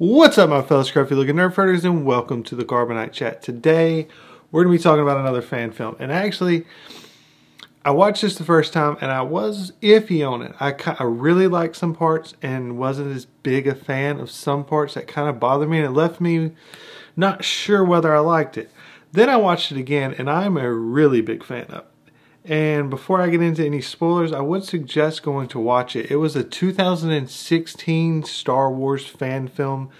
What's up, my fellow scruffy looking nerd fritters, and welcome to the Carbonite Chat. Today, we're going to be talking about another fan film. And actually, I watched this the first time, and I was iffy on it. I, I really liked some parts and wasn't as big a fan of some parts that kind of bothered me, and it left me not sure whether I liked it. Then I watched it again, and I'm a really big fan of it. And before I get into any spoilers, I would suggest going to watch it. It was a 2016 Star Wars fan film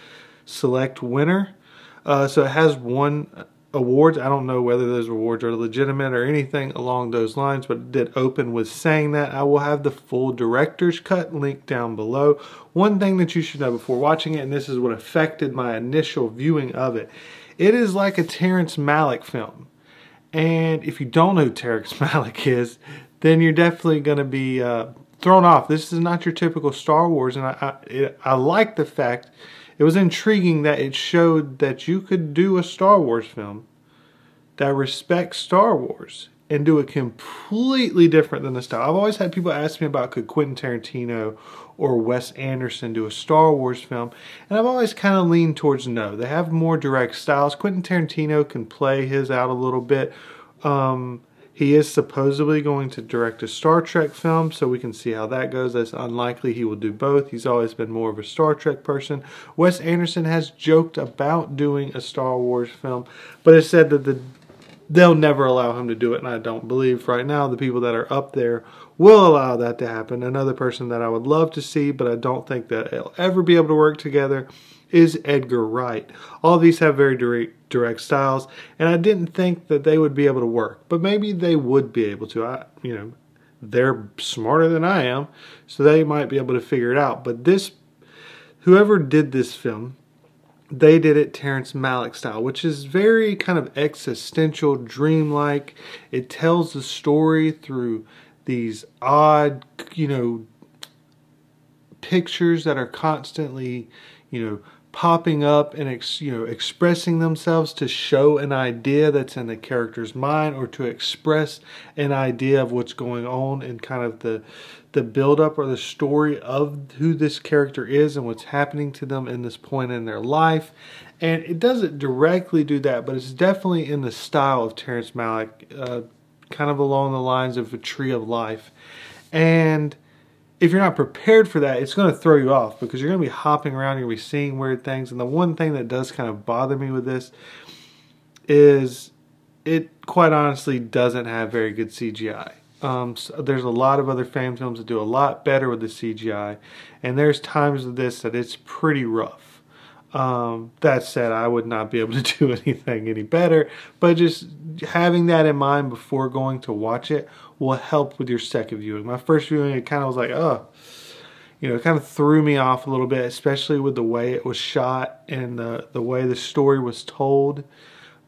select winner. Uh, so it has won awards. I don't know whether those awards are legitimate or anything along those lines, but it did open with saying that. I will have the full director's cut link down below. One thing that you should know before watching it, and this is what affected my initial viewing of it, it is like a Terrence Malick film. And if you don't know who Terrence Malick is, then you're definitely going to be uh, thrown off. This is not your typical Star Wars, and I I, it, I like the fact it was intriguing that it showed that you could do a Star Wars film that respects Star Wars and do it completely different than the style. I've always had people ask me about could Quentin Tarantino or Wes Anderson do a Star Wars film, and I've always kind of leaned towards no. They have more direct styles. Quentin Tarantino can play his out a little bit. Um, he is supposedly going to direct a Star Trek film, so we can see how that goes. That's unlikely he will do both. He's always been more of a Star Trek person. Wes Anderson has joked about doing a Star Wars film, but has said that the they'll never allow him to do it, and I don't believe right now the people that are up there will allow that to happen. Another person that I would love to see, but I don't think that they'll ever be able to work together, is Edgar Wright. All these have very direct, direct styles, and I didn't think that they would be able to work, but maybe they would be able to. I, you know, they're smarter than I am, so they might be able to figure it out. But this, whoever did this film, they did it Terrence Malick style, which is very kind of existential, dreamlike. It tells the story through these odd, you know, pictures that are constantly, you know, popping up and ex, you know expressing themselves to show an idea that's in the character's mind or to express an idea of what's going on and kind of the the build up or the story of who this character is and what's happening to them in this point in their life. And it doesn't directly do that but it's definitely in the style of Terrence Malick uh, kind of along the lines of a tree of life. And if you're not prepared for that, it's going to throw you off because you're going to be hopping around, you're going to be seeing weird things. And the one thing that does kind of bother me with this is it quite honestly doesn't have very good CGI. Um, so there's a lot of other fan films that do a lot better with the CGI, and there's times with this that it's pretty rough. Um, that said, I would not be able to do anything any better, but just having that in mind before going to watch it will help with your second viewing. My first viewing, it kind of was like, oh, you know, it kind of threw me off a little bit, especially with the way it was shot and the, the way the story was told.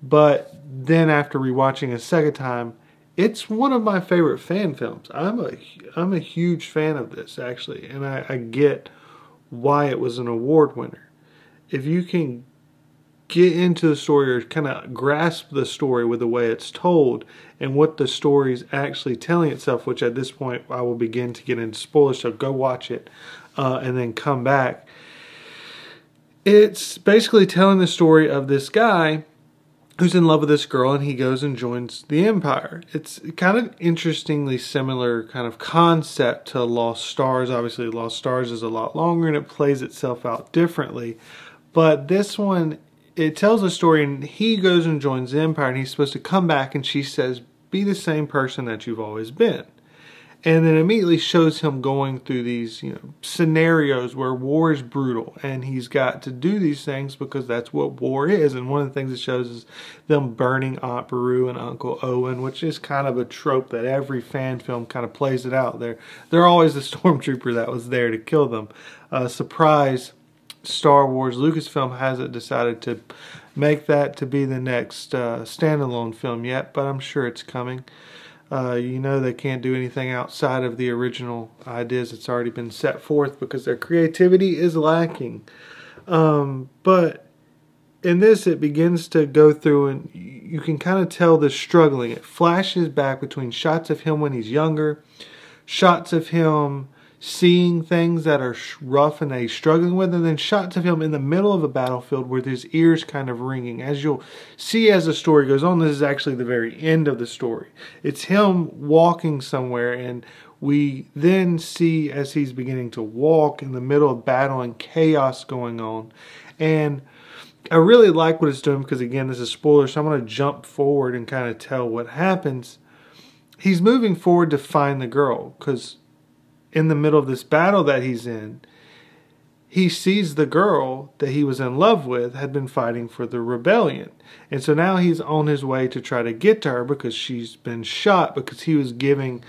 But then after rewatching a second time, it's one of my favorite fan films. I'm a I'm a huge fan of this actually, and I, I get why it was an award winner. If you can get into the story or kind of grasp the story with the way it's told and what the story is actually telling itself, which at this point I will begin to get into spoilers, so go watch it uh, and then come back. It's basically telling the story of this guy who's in love with this girl and he goes and joins the Empire. It's kind of interestingly similar kind of concept to Lost Stars. Obviously, Lost Stars is a lot longer and it plays itself out differently. But this one it tells a story and he goes and joins the empire and he's supposed to come back and she says be the same person that you've always been. And then immediately shows him going through these you know scenarios where war is brutal and he's got to do these things because that's what war is. And one of the things it shows is them burning aunt beru and uncle owen which is kind of a trope that every fan film kind of plays it out. There they're always the stormtrooper that was there to kill them. Uh, surprise Star Wars, Lucasfilm hasn't decided to make that to be the next uh, standalone film yet, but I'm sure it's coming. Uh, you know they can't do anything outside of the original ideas that's already been set forth because their creativity is lacking. Um, but in this, it begins to go through, and you can kind of tell the struggling. It flashes back between shots of him when he's younger, shots of him seeing things that are rough and he's struggling with, and then shots of him in the middle of a battlefield with his ears kind of ringing. As you'll see as the story goes on, this is actually the very end of the story. It's him walking somewhere, and we then see as he's beginning to walk in the middle of battle and chaos going on. And I really like what it's doing because, again, this is spoiler, so I'm going to jump forward and kind of tell what happens. He's moving forward to find the girl because in the middle of this battle that he's in, he sees the girl that he was in love with had been fighting for the rebellion. And so now he's on his way to try to get to her because she's been shot because he was giving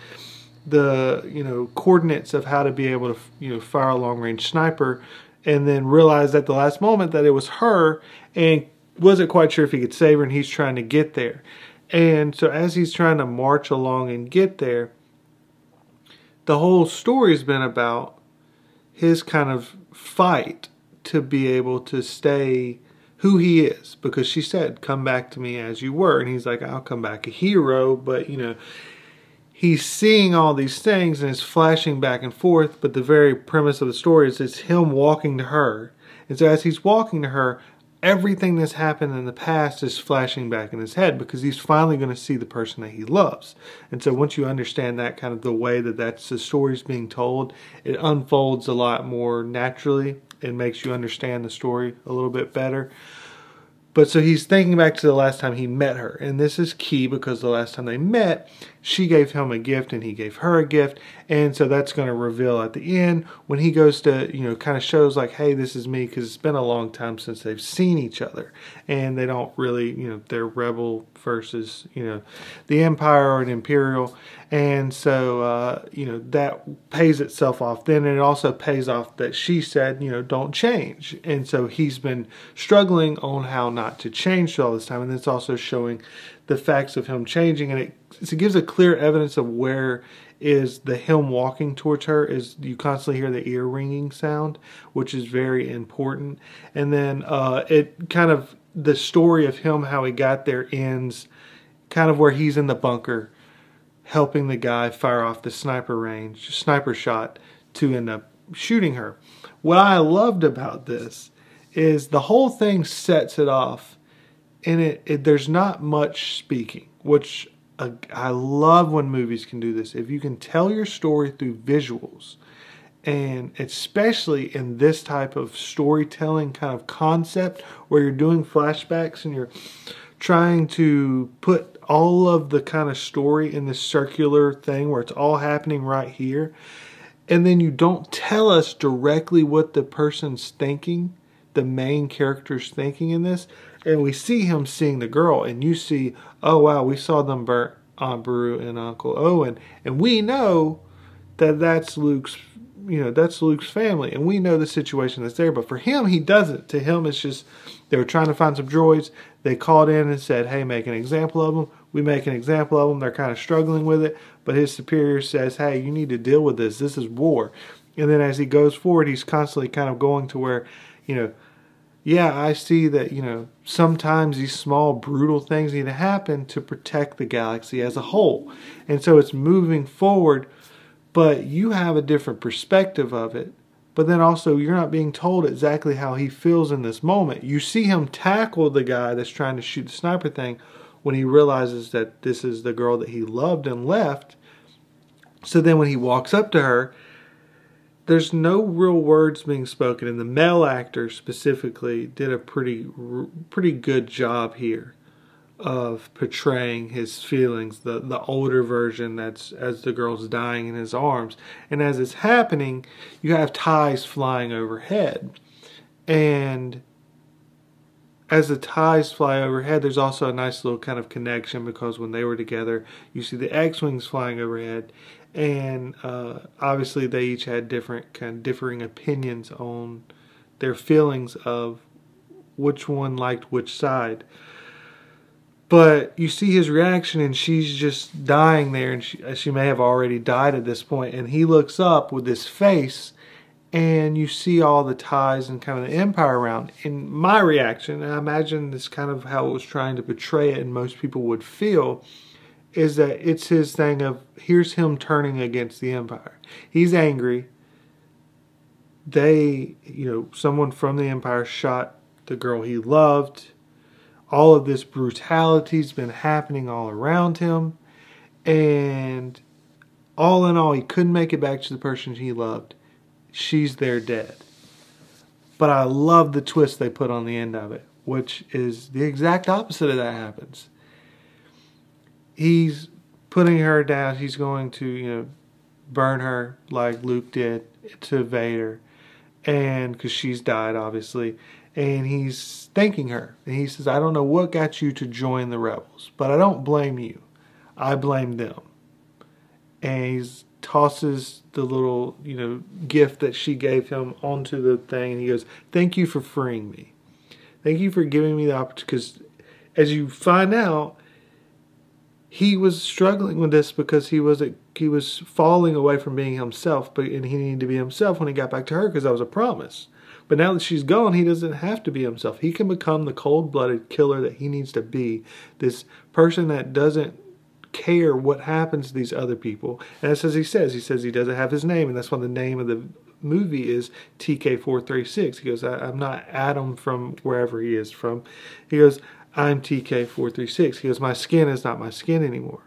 the, you know, coordinates of how to be able to, you know, fire a long range sniper and then realized at the last moment that it was her and wasn't quite sure if he could save her and he's trying to get there. And so as he's trying to march along and get there, the whole story's been about his kind of fight to be able to stay who he is. Because she said come back to me as you were. And he's like i'll come back a hero. But you know he's seeing all these things and it's flashing back and forth. But the very premise of the story is it's him walking to her. And so as he's walking to her everything that's happened in the past is flashing back in his head because he's finally going to see the person that he loves. And so once you understand that kind of the way that that's the story's being told, it unfolds a lot more naturally It makes you understand the story a little bit better. But so he's thinking back to the last time he met her. And this is key because the last time they met, she gave him a gift and he gave her a gift. And so that's going to reveal at the end when he goes to, you know, kind of shows like, hey, this is me because it's been a long time since they've seen each other. And they don't really, you know, they're rebel versus, you know, the Empire or an Imperial. And so, uh, you know, that pays itself off then. And it also pays off that she said, you know, don't change. And so he's been struggling on how not to change all this time. And it's also showing the facts of him changing. And it, it gives a clear evidence of where is the him walking towards her is you constantly hear the ear ringing sound which is very important and then uh, it kind of the story of him how he got there ends kind of where he's in the bunker helping the guy fire off the sniper range, sniper shot to end up shooting her. What I loved about this is the whole thing sets it off, and it, it there's not much speaking, which uh, I love when movies can do this. If you can tell your story through visuals, and especially in this type of storytelling kind of concept where you're doing flashbacks and you're trying to put all of the kind of story in this circular thing where it's all happening right here and then you don't tell us directly what the person's thinking the main character's thinking in this and we see him seeing the girl and you see oh wow we saw them burn aunt beru and uncle owen and we know that that's luke's you know that's luke's family and we know the situation that's there but for him he doesn't to him it's just they were trying to find some droids they called in and said hey make an example of them we make an example of them. They're kind of struggling with it, but his superior says, hey, you need to deal with this. This is war. And then as he goes forward, he's constantly kind of going to where, you know, yeah, I see that, you know, sometimes these small, brutal things need to happen to protect the galaxy as a whole. And so it's moving forward, but you have a different perspective of it. But then also, you're not being told exactly how he feels in this moment. You see him tackle the guy that's trying to shoot the sniper thing when he realizes that this is the girl that he loved and left. So then when he walks up to her, there's no real words being spoken, and the male actor specifically did a pretty pretty good job here of portraying his feelings. The the older version that's as the girl's dying in his arms, and as it's happening, you have ties flying overhead, and as the ties fly overhead, there's also a nice little kind of connection because when they were together, you see the X-wings flying overhead, and uh, obviously they each had different kind of differing opinions on their feelings of which one liked which side. But you see his reaction, and she's just dying there, and she, uh, she may have already died at this point. And he looks up with this face and you see all the ties and kind of the empire around. In my reaction, and I imagine this kind of how it was trying to portray it, and most people would feel, is that it's his thing of here's him turning against the empire. He's angry they, you know, someone from the Empire shot the girl he loved. All of this brutality's been happening all around him. And all in all, he couldn't make it back to the person he loved. She's there dead. But I love the twist they put on the end of it, which is the exact opposite of that happens. He's putting her down. He's going to, you know, burn her like Luke did to Vader, and because she's died, obviously. And he's thanking her, and he says, "I don't know what got you to join the rebels, but I don't blame you. I blame them." And he tosses the little, you know, gift that she gave him onto the thing, and he goes, "Thank you for freeing me. Thank you for giving me the opportunity." Because as you find out, he was struggling with this because he was he was falling away from being himself, but and he needed to be himself when he got back to her because that was a promise. But now that she's gone, he doesn't have to be himself. He can become the cold-blooded killer that he needs to be. This person that doesn't care what happens to these other people. And that's as he says. He says he doesn't have his name, and that's why the name of the movie is TK436. He goes, I, am not Adam from wherever he is from. He goes, I'm TK436. He goes, My skin is not my skin anymore.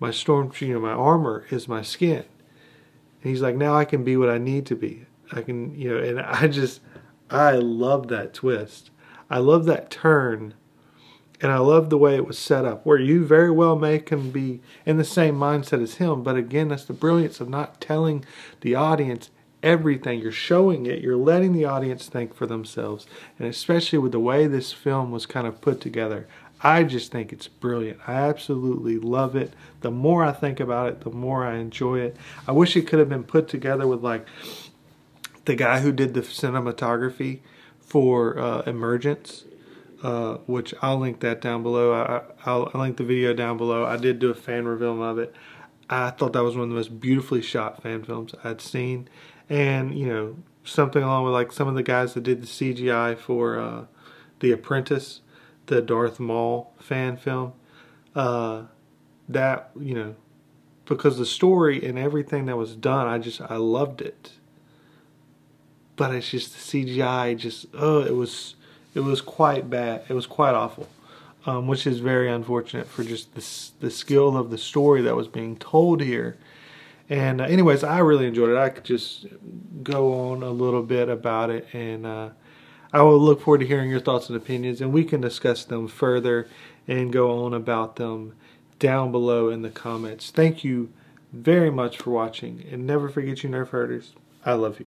My storm, you know, my armor is my skin. And he's like, Now I can be what I need to be. I can, you know, and I just, I love that twist. I love that turn. And I love the way it was set up, where you very well may can be in the same mindset as him. But again, that's the brilliance of not telling the audience everything. You're showing it. You're letting the audience think for themselves. And especially with the way this film was kind of put together, I just think it's brilliant. I absolutely love it. The more I think about it, the more I enjoy it. I wish it could have been put together with like the guy who did the cinematography for uh, Emergence. Uh, which I'll link that down below. I, will link the video down below. I did do a fan review of it. I thought that was one of the most beautifully shot fan films I'd seen and you know something along with like some of the guys that did the CGI for uh, The Apprentice, the Darth Maul fan film. Uh, that you know, because the story and everything that was done, I just I loved it. But it's just the CGI, just oh, it was it was quite bad. It was quite awful. Um, which is very unfortunate for just the, the skill of the story that was being told here and uh, anyways, I really enjoyed it. I could just go on a little bit about it, and uh, I will look forward to hearing your thoughts and opinions, and we can discuss them further and go on about them down below in the comments. Thank you very much for watching, and never forget you Nerf herders. I love you.